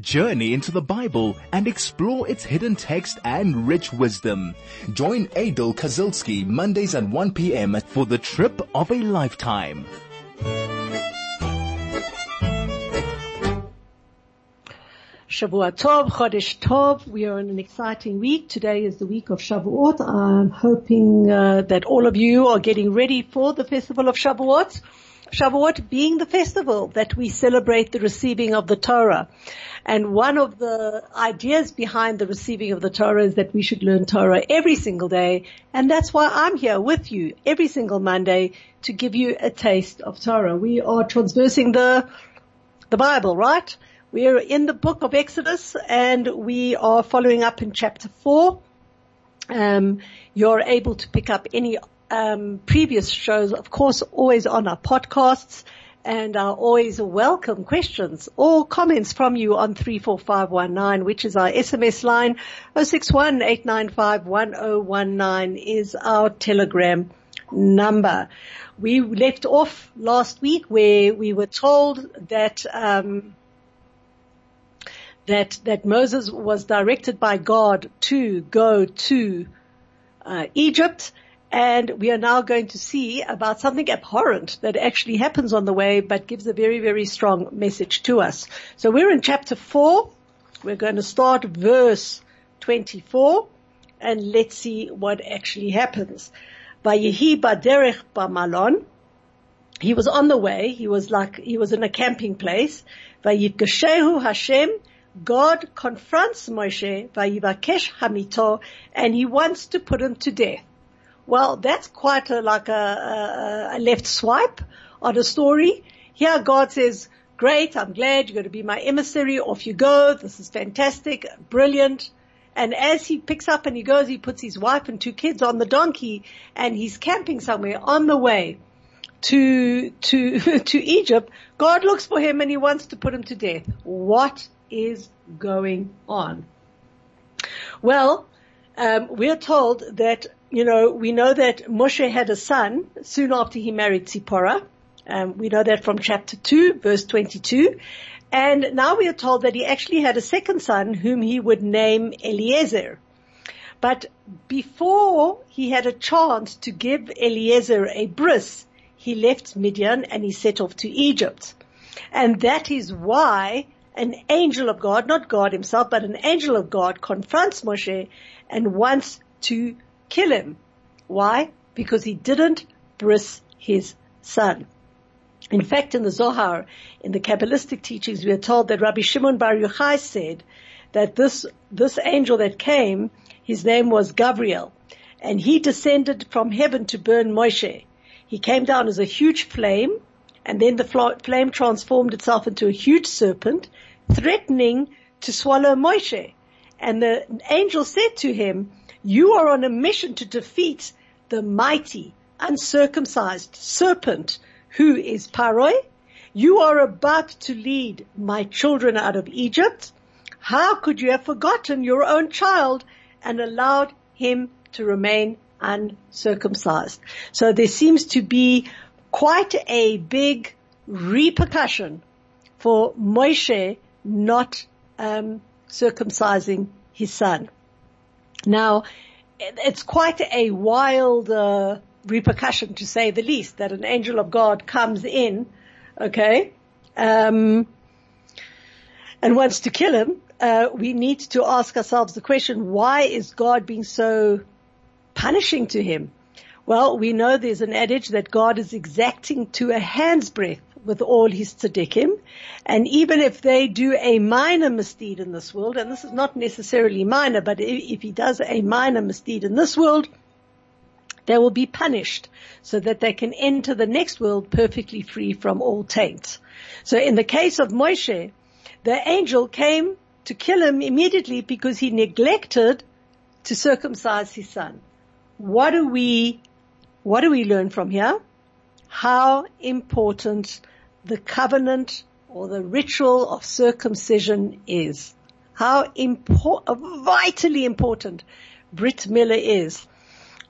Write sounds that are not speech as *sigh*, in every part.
Journey into the Bible and explore its hidden text and rich wisdom. Join Aidel Kazilsky Mondays at 1 p.m. for the trip of a lifetime. Shavua Tov, Chodesh Tov. We are in an exciting week. Today is the week of Shavuot. I'm hoping uh, that all of you are getting ready for the festival of Shavuot. Shavuot being the festival that we celebrate the receiving of the Torah. And one of the ideas behind the receiving of the Torah is that we should learn Torah every single day. And that's why I'm here with you every single Monday to give you a taste of Torah. We are transversing the, the Bible, right? We are in the book of Exodus and we are following up in chapter four. Um, you're able to pick up any um, previous shows, of course, always on our podcasts and are always welcome questions or comments from you on 34519, which is our SMS line. 061 is our telegram number. We left off last week where we were told that, um, that, that Moses was directed by God to go to uh, Egypt and we are now going to see about something abhorrent that actually happens on the way, but gives a very, very strong message to us. So we're in chapter four. We're going to start verse 24 and let's see what actually happens. Vayehi baderech b'malon. He was on the way. He was like, he was in a camping place. Vayitgashehu Hashem. God confronts Moshe, vayivakesh hamito, and he wants to put him to death. Well, that's quite a, like a, a, left swipe on a story. Here God says, great, I'm glad you're going to be my emissary. Off you go. This is fantastic, brilliant. And as he picks up and he goes, he puts his wife and two kids on the donkey and he's camping somewhere on the way to, to, *laughs* to Egypt. God looks for him and he wants to put him to death. What is going on? Well, um, we're told that you know, we know that Moshe had a son soon after he married Zipporah. Um, we know that from chapter 2, verse 22. And now we are told that he actually had a second son whom he would name Eliezer. But before he had a chance to give Eliezer a bris, he left Midian and he set off to Egypt. And that is why an angel of God, not God himself, but an angel of God confronts Moshe and wants to kill him. Why? Because he didn't bris his son. In fact, in the Zohar, in the Kabbalistic teachings, we are told that Rabbi Shimon Bar Yochai said that this, this angel that came, his name was Gabriel, and he descended from heaven to burn Moshe. He came down as a huge flame, and then the flame transformed itself into a huge serpent, threatening to swallow Moshe. And the angel said to him, you are on a mission to defeat the mighty, uncircumcised serpent who is Paroi. You are about to lead my children out of Egypt. How could you have forgotten your own child and allowed him to remain uncircumcised? So there seems to be quite a big repercussion for Moshe not um, circumcising his son. Now, it's quite a wild uh, repercussion, to say the least, that an angel of God comes in, okay, um, and wants to kill him. Uh, we need to ask ourselves the question: Why is God being so punishing to him? Well, we know there's an adage that God is exacting to a hand's breadth with all his tzaddikim. And even if they do a minor misdeed in this world, and this is not necessarily minor, but if he does a minor misdeed in this world, they will be punished so that they can enter the next world perfectly free from all taints. So in the case of Moshe, the angel came to kill him immediately because he neglected to circumcise his son. What do we, what do we learn from here? How important the covenant or the ritual of circumcision is. How vitally important Brit Mila is.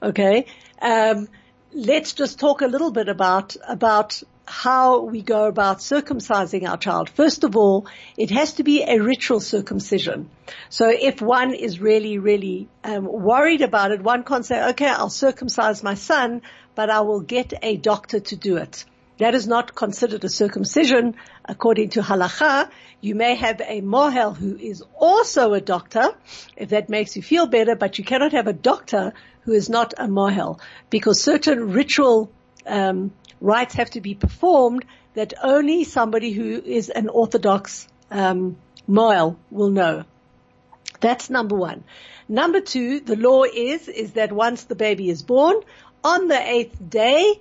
Okay. Um, let's just talk a little bit about, about how we go about circumcising our child. First of all, it has to be a ritual circumcision. So if one is really, really um, worried about it, one can't say, okay, I'll circumcise my son, but I will get a doctor to do it. That is not considered a circumcision according to halacha. You may have a mohel who is also a doctor, if that makes you feel better, but you cannot have a doctor who is not a mohel because certain ritual um, rites have to be performed that only somebody who is an orthodox um, mohel will know. That's number one. Number two, the law is is that once the baby is born, on the eighth day,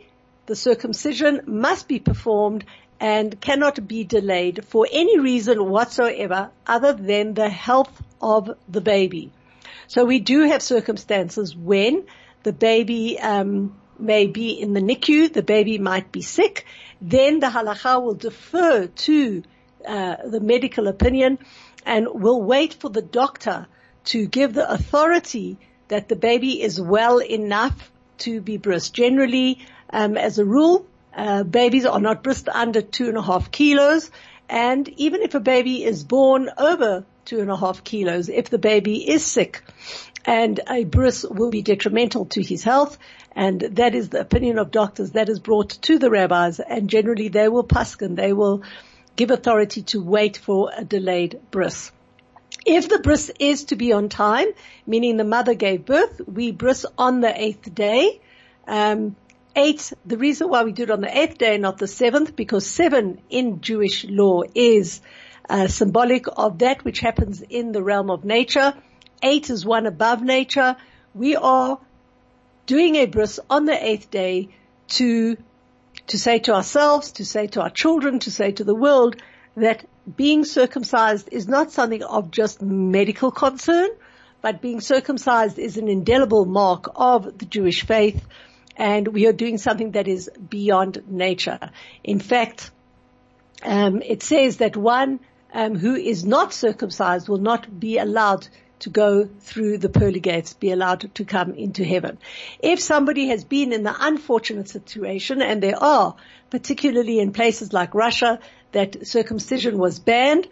the circumcision must be performed and cannot be delayed for any reason whatsoever other than the health of the baby. So we do have circumstances when the baby um, may be in the NICU, the baby might be sick, then the halacha will defer to uh, the medical opinion and will wait for the doctor to give the authority that the baby is well enough to be bris. Generally, um, as a rule, uh, babies are not bris under two and a half kilos, and even if a baby is born over two and a half kilos, if the baby is sick, and a bris will be detrimental to his health, and that is the opinion of doctors that is brought to the rabbis, and generally they will paskin, they will give authority to wait for a delayed bris. If the bris is to be on time, meaning the mother gave birth, we bris on the eighth day. Um, eight, the reason why we do it on the eighth day, not the seventh, because seven in Jewish law is uh, symbolic of that which happens in the realm of nature. Eight is one above nature. We are doing a bris on the eighth day to to say to ourselves, to say to our children, to say to the world that being circumcised is not something of just medical concern, but being circumcised is an indelible mark of the Jewish faith and we are doing something that is beyond nature. In fact, um, it says that one um, who is not circumcised will not be allowed to go through the pearly gates, be allowed to come into heaven. If somebody has been in the unfortunate situation, and there are, particularly in places like Russia, that circumcision was banned,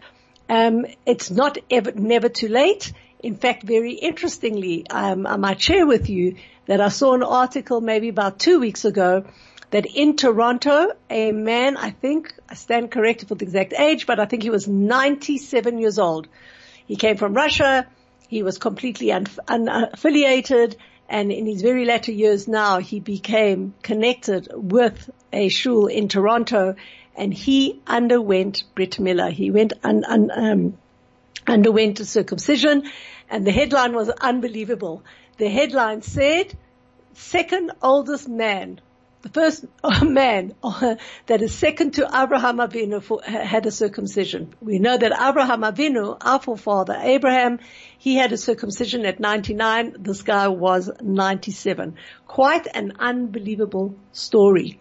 um, it's not ever, never too late. In fact, very interestingly, um, I might share with you that I saw an article maybe about two weeks ago that in Toronto, a man, I think, I stand corrected for the exact age, but I think he was 97 years old. He came from Russia. He was completely unaffiliated. And in his very latter years now, he became connected with a shul in Toronto and he underwent Brit Milah. He went un, un, um, underwent a circumcision and the headline was unbelievable. The headline said, second oldest man, the first *laughs* man *laughs* that is second to Abraham Avinu for, had a circumcision. We know that Abraham Avinu, our forefather Abraham, he had a circumcision at 99. This guy was 97. Quite an unbelievable story.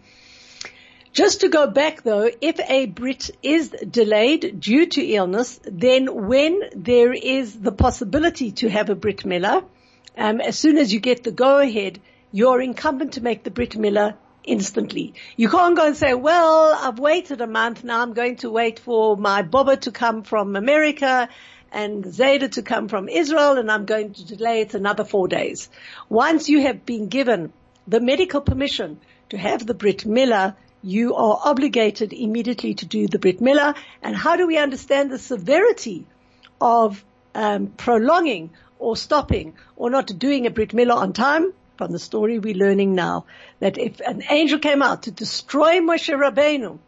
Just to go back though, if a Brit is delayed due to illness, then when there is the possibility to have a Brit Milah, um, as soon as you get the go ahead, you're incumbent to make the Brit Milah instantly. You can't go and say, well, I've waited a month, now I'm going to wait for my Boba to come from America and Zayda to come from Israel and I'm going to delay it another four days. Once you have been given the medical permission to have the Brit Milah, you are obligated immediately to do the Brit Milah. And how do we understand the severity of um, prolonging or stopping or not doing a Brit Milah on time? From the story we're learning now, that if an angel came out to destroy Moshe Rabbeinu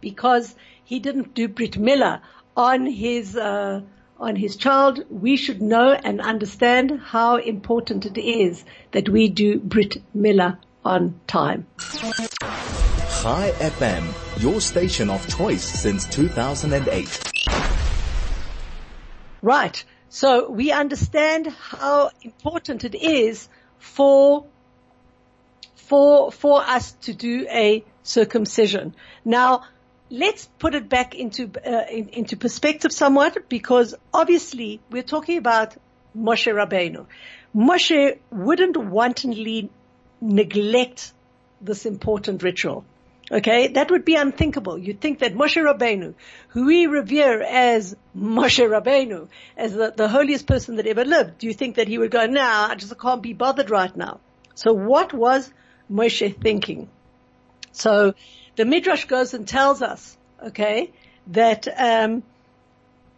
because he didn't do Brit Milah on his uh, on his child, we should know and understand how important it is that we do Brit Milah on time. Chai FM, your station of choice since 2008. Right. So we understand how important it is for, for, for us to do a circumcision. Now, let's put it back into, uh, in, into perspective somewhat because obviously we're talking about Moshe Rabbeinu. Moshe wouldn't wantonly neglect this important ritual. Okay, that would be unthinkable. You'd think that Moshe Rabbeinu, who we revere as Moshe Rabbeinu, as the, the holiest person that ever lived, do you think that he would go, nah, I just can't be bothered right now. So what was Moshe thinking? So the Midrash goes and tells us, okay, that um,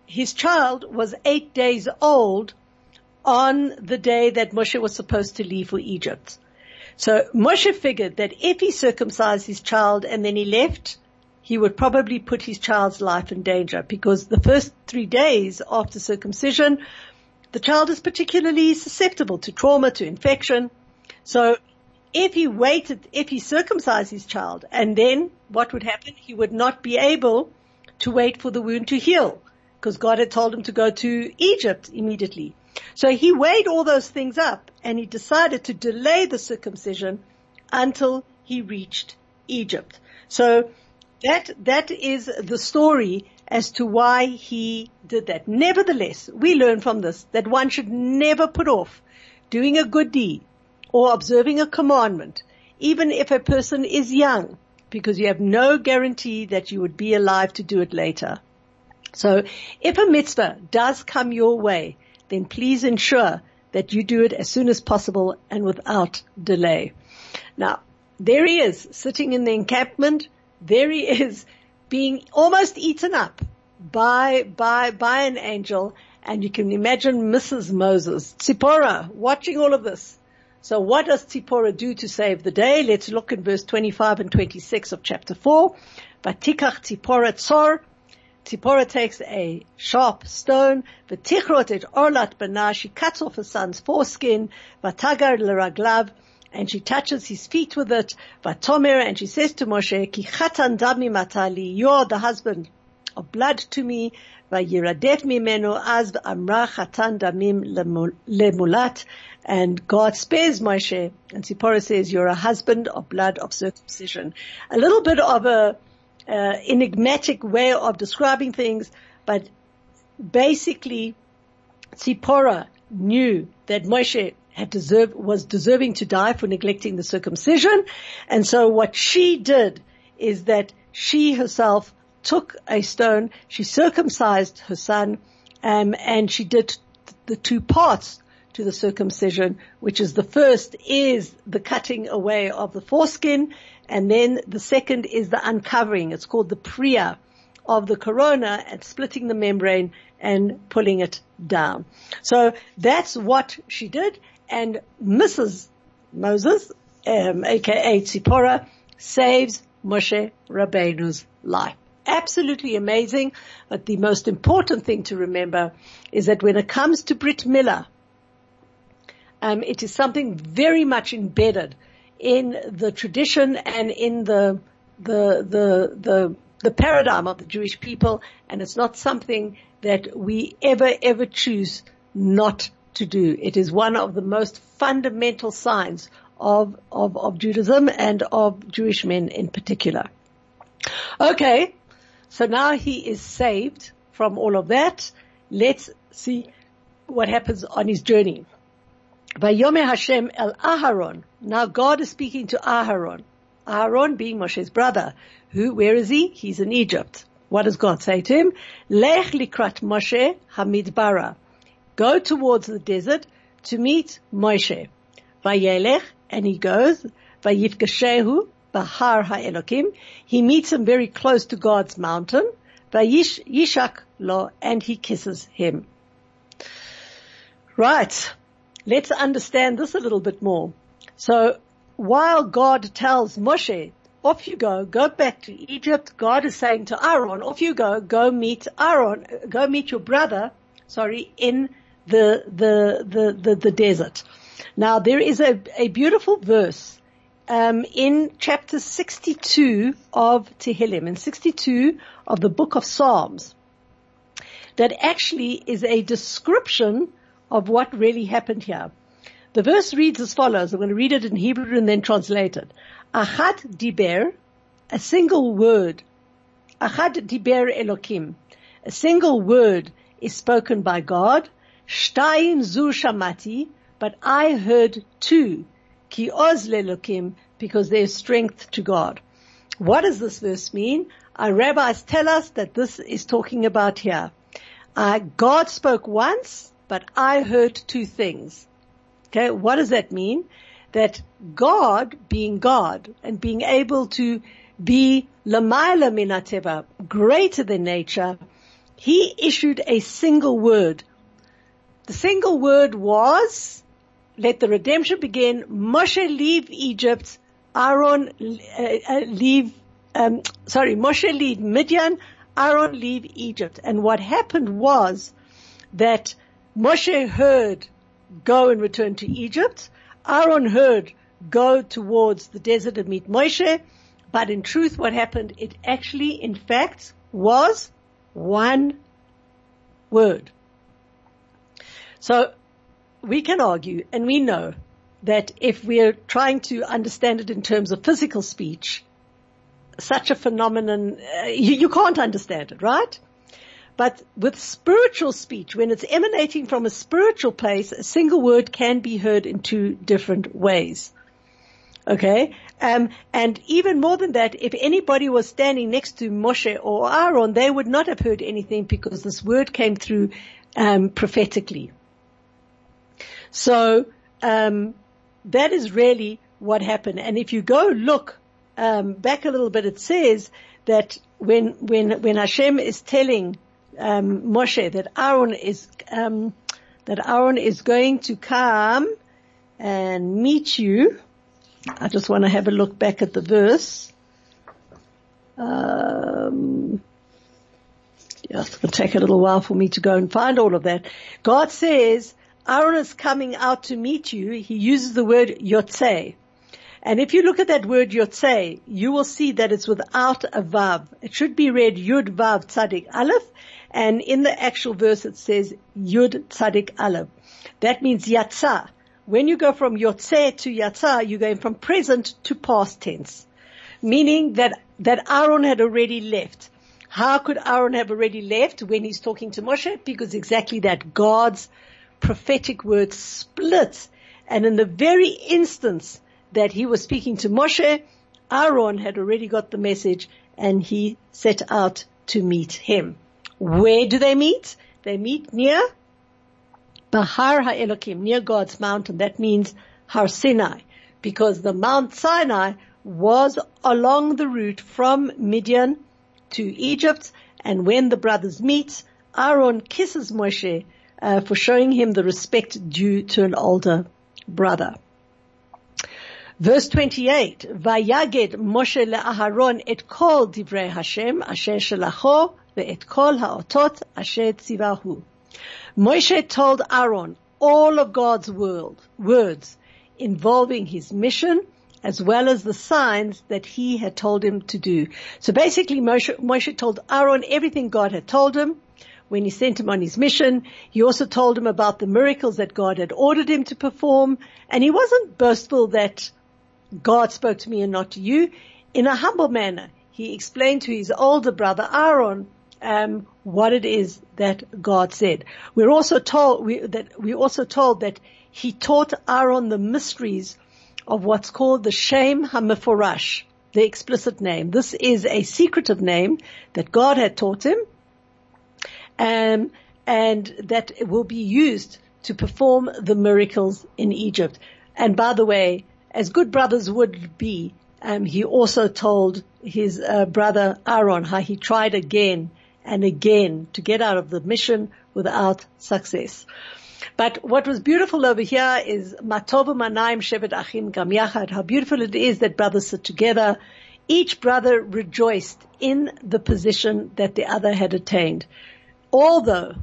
his child was eight days old on the day that Moshe was supposed to leave for Egypt. So Moshe figured that if he circumcised his child and then he left, he would probably put his child's life in danger because the first three days after circumcision, the child is particularly susceptible to trauma, to infection. So if he waited, if he circumcised his child and then what would happen? He would not be able to wait for the wound to heal because God had told him to go to Egypt immediately. So he weighed all those things up and he decided to delay the circumcision until he reached Egypt. So that, that is the story as to why he did that. Nevertheless, we learn from this that one should never put off doing a good deed or observing a commandment, even if a person is young, because you have no guarantee that you would be alive to do it later. So if a mitzvah does come your way, then please ensure that you do it as soon as possible and without delay. Now, there he is sitting in the encampment. There he is being almost eaten up by, by, by an angel. And you can imagine Mrs. Moses, Tzipporah, watching all of this. So what does Tzipporah do to save the day? Let's look in verse 25 and 26 of chapter 4. Vatikach Tzipporah tzor Tzipporah takes a sharp stone, v'tichrot et orlat bana, she cuts off her son's foreskin, v'tagar l'raglav, and she touches his feet with it, v'tomer, and she says to Moshe, ki chatan dami matali, you're the husband of blood to me, v'yiradef mimenu az amra chatan damim lemulat, and God spares Moshe, and Tzipporah says, you're a husband of blood of circumcision. A little bit of a, uh, enigmatic way of describing things, but basically, Tzipporah knew that Moshe had deserved, was deserving to die for neglecting the circumcision. And so what she did is that she herself took a stone, she circumcised her son, um, and she did the two parts to the circumcision, which is the first is the cutting away of the foreskin, and then the second is the uncovering. It's called the priya of the corona and splitting the membrane and pulling it down. So that's what she did. And Mrs. Moses, um, aka Tzipporah, saves Moshe Rabbeinu's life. Absolutely amazing. But the most important thing to remember is that when it comes to Brit Milah, um, it is something very much embedded in the tradition and in the the the the the paradigm of the Jewish people, and it's not something that we ever ever choose not to do. It is one of the most fundamental signs of of, of Judaism and of Jewish men in particular. Okay, so now he is saved from all of that. Let's see what happens on his journey. Vayome Hashem el Aharon. Now God is speaking to Aharon. Aharon being Moshe's brother. Who, where is he? He's in Egypt. What does God say to him? Lech likrat Moshe hamidbara. Go towards the desert to meet Moshe. Vayelech, and he goes. Vayifgashehu, bahar ha'elokim. He meets him very close to God's mountain. Vayish yishak lo, and he kisses him. Right. Let's understand this a little bit more. So while God tells Moshe, off you go, go back to Egypt, God is saying to Aaron, off you go, go meet Aaron, go meet your brother, sorry, in the, the, the, the, the desert. Now there is a, a beautiful verse, um, in chapter 62 of Tehillim, in 62 of the book of Psalms, that actually is a description of what really happened here. The verse reads as follows. I'm going to read it in Hebrew and then translate it. Achat diber, a single word. Achat diber Elokim. A single word is spoken by God. Shtaim zu shamati, but I heard two. Ki oz lelokim, because there's strength to God. What does this verse mean? Our rabbis tell us that this is talking about here. Uh, God spoke once, but I heard two things. Okay, what does that mean? That God, being God and being able to be lamaila minateva, greater than nature, he issued a single word. The single word was, let the redemption begin. Moshe leave Egypt. Aaron uh, uh, leave, um, sorry, Moshe leave Midian. Aaron leave Egypt. And what happened was that Moshe heard, go and return to Egypt. Aaron heard, go towards the desert and meet Moshe. But in truth, what happened, it actually, in fact, was one word. So we can argue and we know that if we're trying to understand it in terms of physical speech, such a phenomenon, uh, you, you can't understand it, right? But with spiritual speech, when it's emanating from a spiritual place, a single word can be heard in two different ways. Okay? Um, and even more than that, if anybody was standing next to Moshe or Aaron, they would not have heard anything because this word came through um, prophetically. So um, that is really what happened. And if you go look um, back a little bit, it says that when when when Hashem is telling um, Moshe that Aaron is um, that Aaron is going to come and meet you. I just want to have a look back at the verse. Um, yeah, it's going to take a little while for me to go and find all of that. God says, Aaron is coming out to meet you. He uses the word yotze. And if you look at that word yotze, you will see that it's without a vav. It should be read yud vav tzadik aleph. And in the actual verse it says yud tzadik aleph. That means yatsa. When you go from yotze to yatsa, you're going from present to past tense. Meaning that, that Aaron had already left. How could Aaron have already left when he's talking to Moshe? Because exactly that, God's prophetic word split. And in the very instance that he was speaking to Moshe, Aaron had already got the message and he set out to meet him. Where do they meet? They meet near Bahar HaElokim, near God's mountain. That means Har Sinai, because the Mount Sinai was along the route from Midian to Egypt. And when the brothers meet, Aaron kisses Moshe uh, for showing him the respect due to an older brother. Verse 28, Vayaged Moshe le'aharon et kol divrei Hashem asher shelacho ve'et kol ha'otot asher tzivahu. Moshe told Aaron all of God's world, words involving his mission as well as the signs that he had told him to do. So basically Moshe, Moshe told Aaron everything God had told him when he sent him on his mission. He also told him about the miracles that God had ordered him to perform. And he wasn't boastful that God spoke to me and not to you. In a humble manner, he explained to his older brother Aaron um, what it is that God said. We're also told we, that we also told that he taught Aaron the mysteries of what's called the Shem Hamifurash, the explicit name. This is a secretive name that God had taught him, um, and that will be used to perform the miracles in Egypt. And by the way, as good brothers would be, um, he also told his uh, brother Aaron how he tried again and again to get out of the mission without success. But what was beautiful over here is Matov Manaim Shevet Achim Gam Yachad, how beautiful it is that brothers sit together. Each brother rejoiced in the position that the other had attained. Although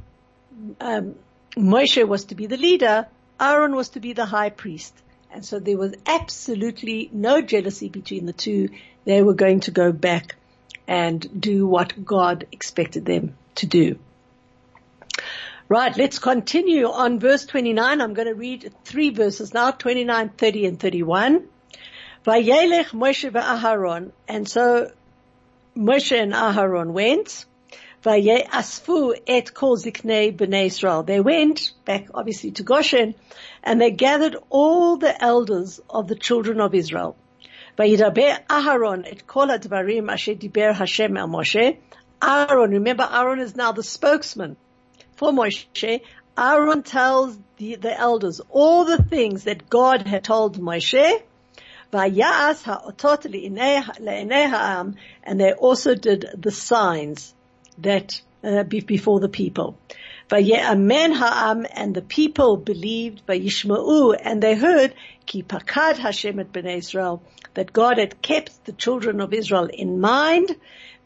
um, Moshe was to be the leader, Aaron was to be the high priest. And so there was absolutely no jealousy between the two. They were going to go back and do what God expected them to do. Right, let's continue on verse 29. I'm going to read three verses now, 29, 30 and 31. Vayelech Moshe v'Aharon. And so Moshe and Aharon went. They went back, obviously, to Goshen, and they gathered all the elders of the children of Israel. Aharon. Aaron, remember Aaron is now the spokesman for Moshe. Aaron tells the, the elders all the things that God had told Moshe. And they also did the signs that uh, before the people. Vaye'amen ha'am, and the people believed, vayishma'u, and they heard, ki pakad Hashem et bnei Israel, that God had kept the children of Israel in mind,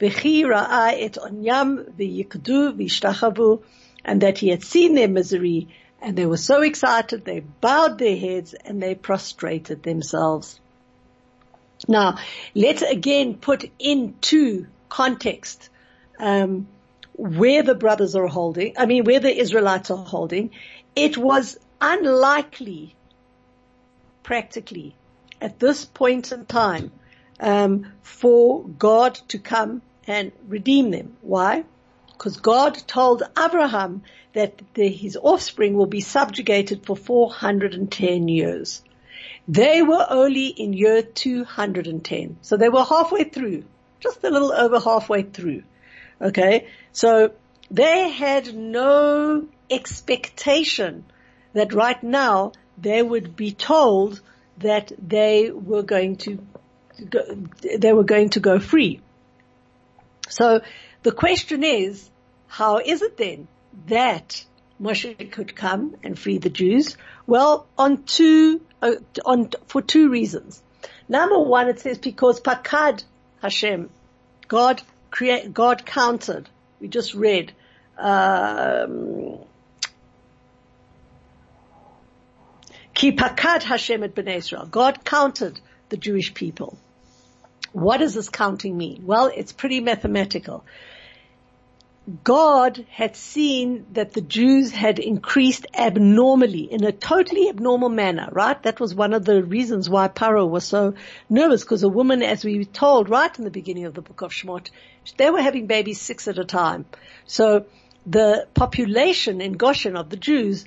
v'chi et onyam v'yikdu v'ishtachavu, and that he had seen their misery, and they were so excited, they bowed their heads and they prostrated themselves. Now, let's again put into context um, where the brothers are holding, I mean, where the Israelites are holding, it was unlikely, practically, at this point in time, um, for God to come and redeem them. Why? Because God told Abraham that the, his offspring will be subjugated for 410 years. They were only in year 210. So they were halfway through, just a little over halfway through. Okay. So they had no expectation that right now they would be told that they were going to go, they were going to go free. So the question is, how is it then that Moshe could come and free the Jews? Well, on two, uh, on, for two reasons. Number one, it says because Pakad Hashem, God create, God counted. We just read, um, Hashem et bnei Israel. God counted the Jewish people. What does this counting mean? Well, it's pretty mathematical. God had seen that the Jews had increased abnormally in a totally abnormal manner, right? That was one of the reasons why Paro was so nervous because a woman, as we were told right in the beginning of the book of Shemot, they were having babies six at a time. So the population in Goshen of the Jews,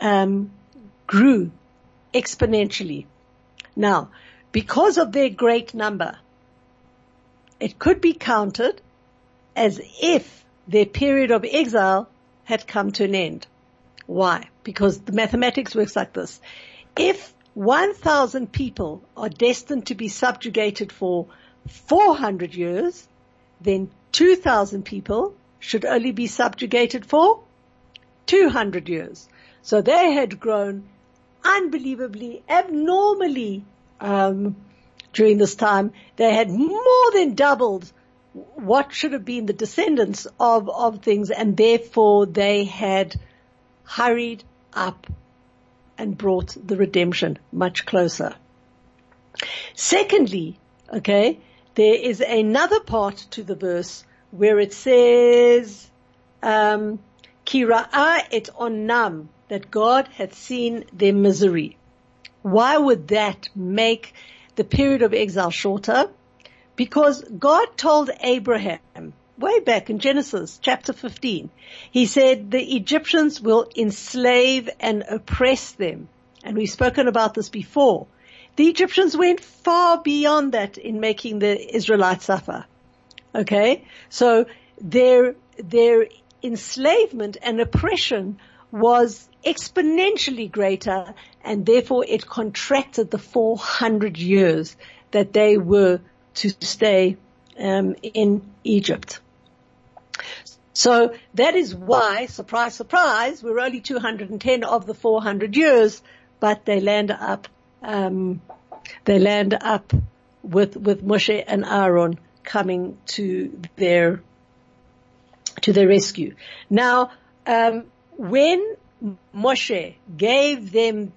um, grew exponentially. Now, because of their great number, it could be counted as if their period of exile had come to an end. Why? Because the mathematics works like this. If 1,000 people are destined to be subjugated for 400 years, then 2,000 people should only be subjugated for 200 years. So they had grown unbelievably, abnormally um, during this time. They had more than doubled what should have been the descendants of, of things and therefore they had hurried up and brought the redemption much closer. Secondly, okay, there is another part to the verse where it says, um, Kira'a et onam, that God hath seen their misery. Why would that make the period of exile shorter? Because God told Abraham way back in Genesis chapter 15, he said the Egyptians will enslave and oppress them. And we've spoken about this before. The Egyptians went far beyond that in making the Israelites suffer. Okay? So their, their enslavement and oppression was exponentially greater and therefore it contracted the 400 years that they were to stay um, in Egypt. So that is why, surprise, surprise, we're only 210 of the 400 years, but they land up, um, they land up with with Moshe and Aaron coming to their to their rescue. Now, um, when Moshe gave them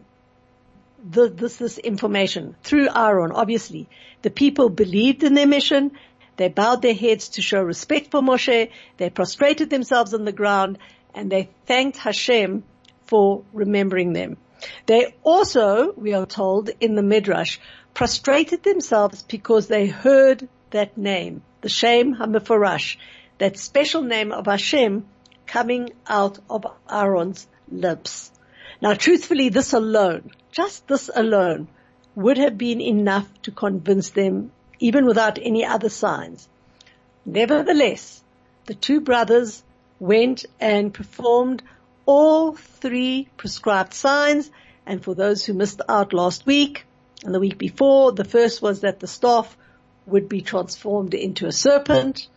the, this, this information through Aaron, obviously. The people believed in their mission. They bowed their heads to show respect for Moshe. They prostrated themselves on the ground and they thanked Hashem for remembering them. They also, we are told in the Midrash, prostrated themselves because they heard that name, the Shem HaMefarash, that special name of Hashem coming out of Aaron's lips. Now truthfully, this alone, just this alone would have been enough to convince them even without any other signs. Nevertheless, the two brothers went and performed all three prescribed signs and for those who missed out last week and the week before, the first was that the staff would be transformed into a serpent.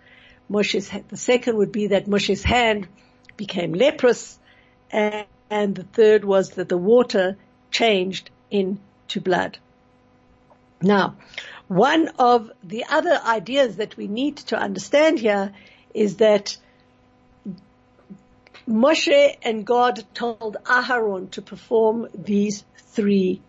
Moshe's, the second would be that Moshe's hand became leprous and, and the third was that the water changed into blood. Now, one of the other ideas that we need to understand here is that Moshe and God told Aharon to perform these three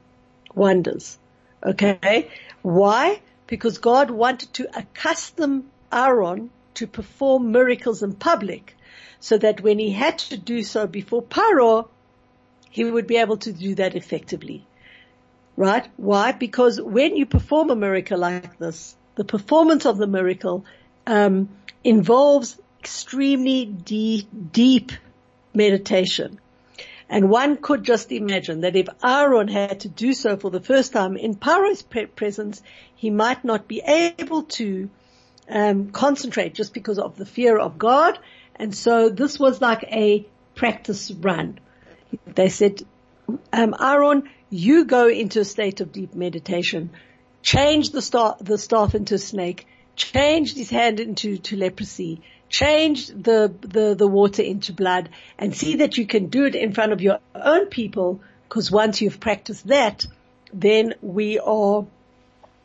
wonders. Okay? Why? Because God wanted to accustom Aaron to perform miracles in public so that when he had to do so before Paro, he would be able to do that effectively. Right? Why? Because when you perform a miracle like this, the performance of the miracle um, involves extremely deep, deep meditation. And one could just imagine that if Aaron had to do so for the first time in Paro's presence, he might not be able to um, concentrate just because of the fear of God. And so this was like a practice run. They said, um, Aaron, you go into a state of deep meditation, change the, star, the staff into a snake, change his hand into to leprosy, change the, the, the water into blood and see that you can do it in front of your own people because once you've practiced that, then we are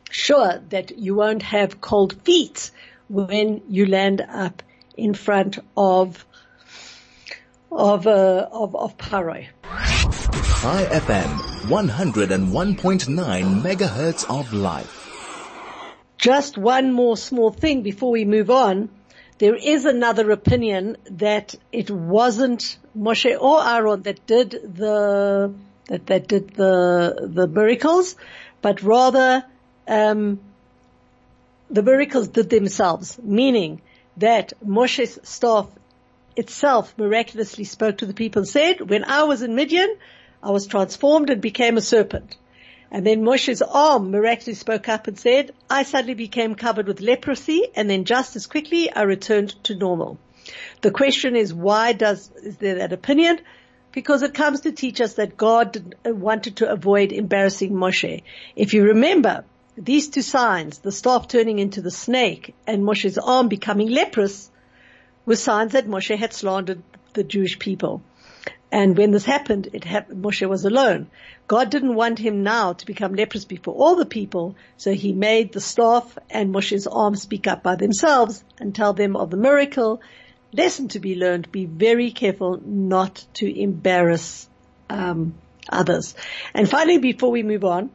sure that you won't have cold feet when you land up in front of of uh, of, of Paro. Chai FM 101.9 megahertz of life. Just one more small thing before we move on. There is another opinion that it wasn't Moshe or Aaron that did the that that did the the miracles, but rather um, the miracles did themselves, meaning that Moshe's staff itself miraculously spoke to the people and said, when I was in Midian, I was transformed and became a serpent. And then Moshe's arm miraculously spoke up and said, I suddenly became covered with leprosy and then just as quickly I returned to normal. The question is why does, is there that opinion? Because it comes to teach us that God uh, wanted to avoid embarrassing Moshe. If you remember, these two signs, the staff turning into the snake and Moshe's arm becoming leprous, were signs that Moshe had slandered the Jewish people. And when this happened, it happened, Moshe was alone. God didn't want him now to become leprous before all the people, so he made the staff and Moshe's arm speak up by themselves and tell them of the miracle. Lesson to be learned, be very careful not to embarrass um, others. And finally, before we move on,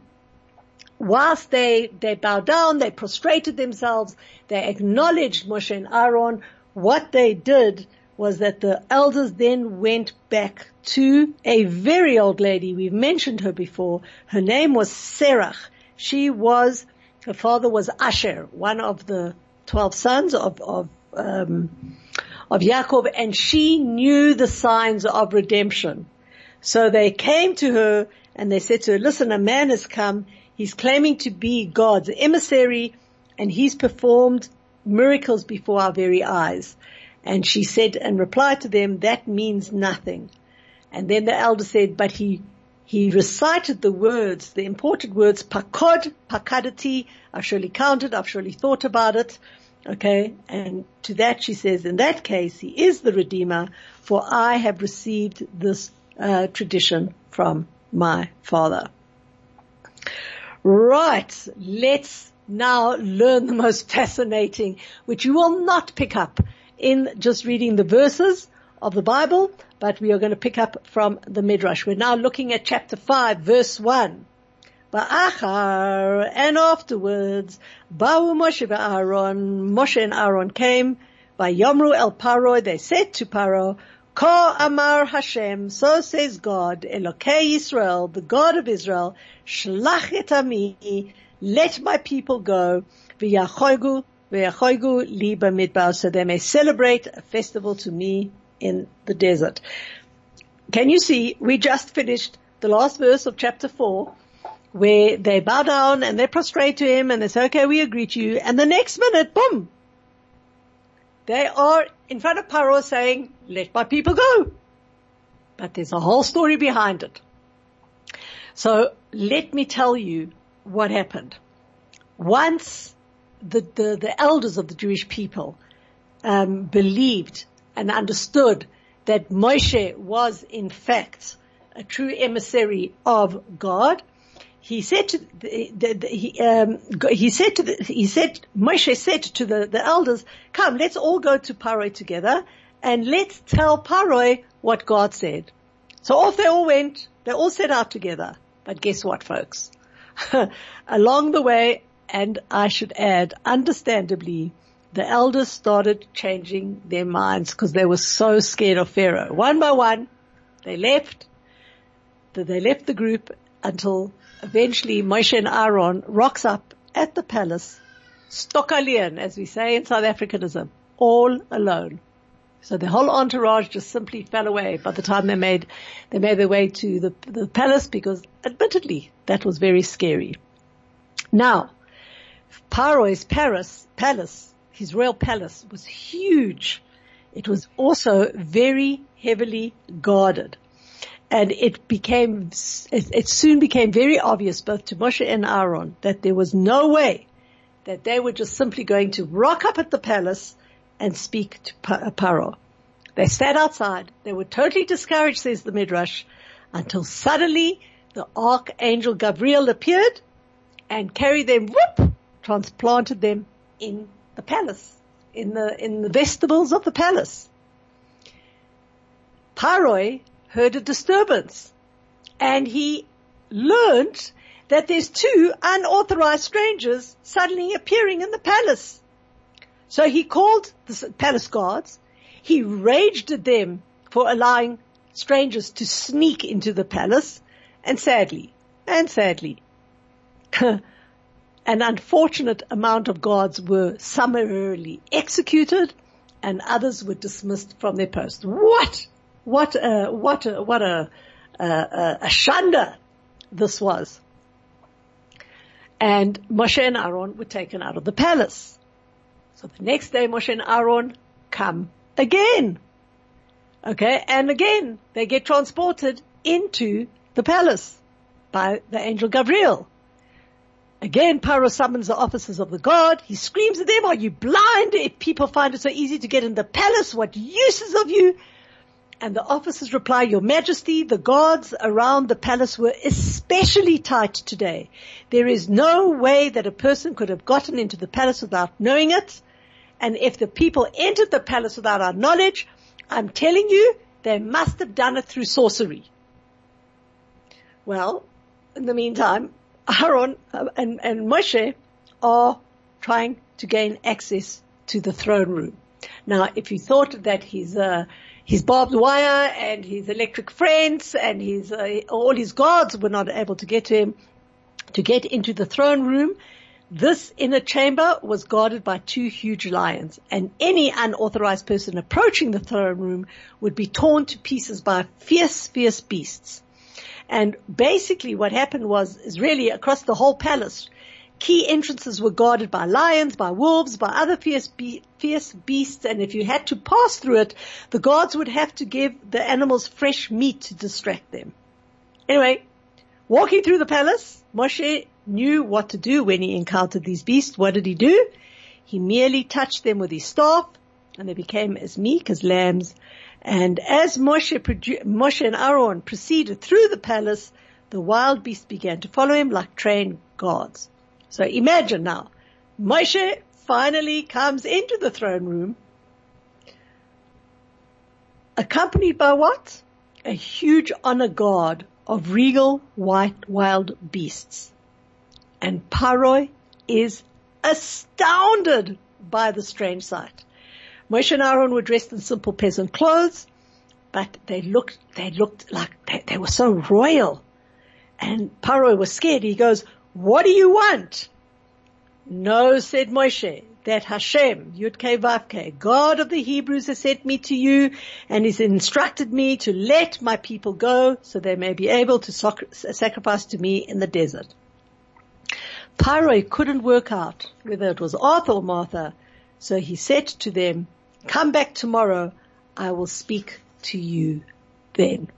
whilst they, they bowed down, they prostrated themselves, they acknowledged Moshe and Aaron, what they did was that the elders then went back to a very old lady. We've mentioned her before. Her name was Serach. She was, her father was Asher, one of the 12 sons of, of, um, of Yaakov, and she knew the signs of redemption. So they came to her and they said to her, listen, a man has come. He's claiming to be God's emissary and he's performed miracles before our very eyes. And she said and replied to them, that means nothing. And then the elder said, but he, he recited the words, the important words, pakod, pakadati, I've surely counted, I've surely thought about it. Okay. And to that she says, in that case, he is the Redeemer, for I have received this uh, tradition from my father. Right. Let's now learn the most fascinating, which you will not pick up in just reading the verses of the Bible, but we are going to pick up from the Midrash. We're now looking at chapter 5, verse 1. Ba'achar, and afterwards, Ba'u Moshe Aaron, Moshe and Aaron came, by Yomru el Paro, they said to Paro, Ka Amar Hashem, so says God, Elokei Israel, the God of Israel, Shlach et ami, let my people go, v'yachoigu liba midbar, so they may celebrate a festival to me in the desert. Can you see, we just finished the last verse of chapter four, where they bow down and they prostrate to him and they say, okay, we agree to you. And the next minute, boom, they are in front of Paro saying, let my people go. But there's a whole story behind it. So let me tell you what happened. Once the, the, the elders of the Jewish people um, believed and understood that Moshe was in fact a true emissary of God, he said to the, the, the, he, um, he said to he said Moshe said to the elders, "Come, let's all go to Paroi together, and let's tell Paroi what God said." So off they all went. They all set out together. But guess what, folks? *laughs* Along the way, and I should add, understandably, the elders started changing their minds because they were so scared of Pharaoh. One by one, they left. They left the group until eventually Moshe and Aaron rocks up at the palace, stokalian, as we say in South Africanism, all alone. So the whole entourage just simply fell away by the time they made, they made their way to the, the palace because admittedly that was very scary. Now, Paro's Paris, palace, his royal palace was huge. It was also very heavily guarded. And it became, it, soon became very obvious both to Moshe and Aaron that there was no way that they were just simply going to rock up at the palace and speak to uh, Paro. They sat outside. They were totally discouraged, says the Midrash, until suddenly the archangel Gabriel appeared and carried them, whoop, transplanted them in the palace, in the, in the vestibules of the palace. Paroi heard a disturbance and he learned that there's two unauthorized strangers suddenly appearing in the palace. So he called the palace guards. He raged at them for allowing strangers to sneak into the palace. And sadly, and sadly, *laughs* an unfortunate amount of guards were summarily executed and others were dismissed from their post. What? What a, what a, what a, a, a shanda this was. And Moshe and Aaron were taken out of the palace. So the next day Moshe and Aaron come again. Okay, and again they get transported into the palace by the angel Gabriel. Again, Paro summons the officers of the guard. He screams at them, are you blind? If people find it so easy to get in the palace, what use is of you? And the officers reply, Your Majesty, the guards around the palace were especially tight today. There is no way that a person could have gotten into the palace without knowing it. And if the people entered the palace without our knowledge, I'm telling you, they must have done it through sorcery. Well, in the meantime, Aaron uh, and, and Moshe are trying to gain access to the throne room. Now, if you thought that his, uh, his barbed wire and his electric fence and his, uh, all his guards were not able to get to him, to get into the throne room, this inner chamber was guarded by two huge lions and any unauthorized person approaching the throne room would be torn to pieces by fierce, fierce beasts. And basically what happened was, is really across the whole palace, key entrances were guarded by lions, by wolves, by other fierce, be- fierce beasts, and if you had to pass through it, the guards would have to give the animals fresh meat to distract them. Anyway, walking through the palace, Moshe knew what to do when he encountered these beasts. What did he do? He merely touched them with his staff and they became as meek as lambs. And as Moshe, Moshe and Aaron proceeded through the palace, the wild beasts began to follow him like trained guards. So imagine now, Moshe finally comes into the throne room, accompanied by what? A huge honor guard of regal white wild beasts. And Paroi is astounded by the strange sight. Moshe and Aaron were dressed in simple peasant clothes, but they looked, they looked like they, they were so royal. And Paroi was scared. He goes, what do you want? No, said Moshe. that Hashem, Yudke Vavke, God of the Hebrews has sent me to you and has instructed me to let my people go so they may be able to sacrifice to me in the desert. Paro couldn't work out whether it was Arthur or Martha, so he said to them, come back tomorrow, I will speak to you then.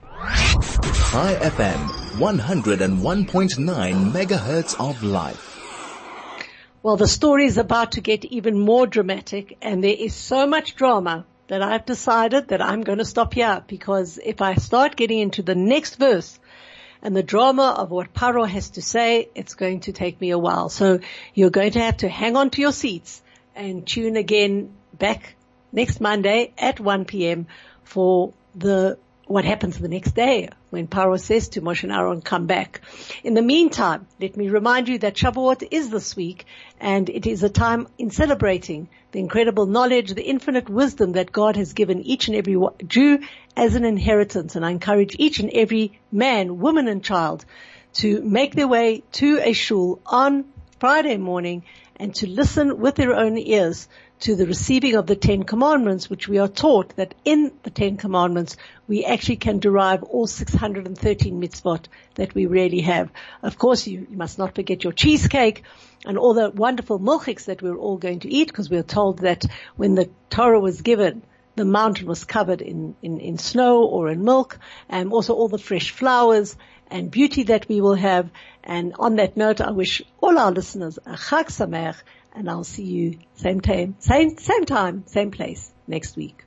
Chai FM, 101.9 megahertz of life. Well, the story is about to get even more dramatic and there is so much drama that I've decided that I'm going to stop here because if I start getting into the next verse and the drama of what Paro has to say, it's going to take me a while. So you're going to have to hang on to your seats and tune again back next Monday at 1 p.m. for the what happens the next day when Paro says to Moshe and Aaron, come back. In the meantime, let me remind you that Shavuot is this week and it is a time in celebrating the incredible knowledge, the infinite wisdom that God has given each and every Jew as an inheritance. And I encourage each and every man, woman and child to make their way to a shul on Friday morning and to listen with their own ears to the receiving of the Ten Commandments, which we are taught that in the Ten Commandments, we actually can derive all 613 mitzvot that we really have. Of course, you, you must not forget your cheesecake and all the wonderful milchiks that we're all going to eat because we are told that when the Torah was given, the mountain was covered in, in, in snow or in milk and also all the fresh flowers and beauty that we will have. And on that note, I wish all our listeners a Chag Sameach and I'll see you same time, same, same time, same place next week.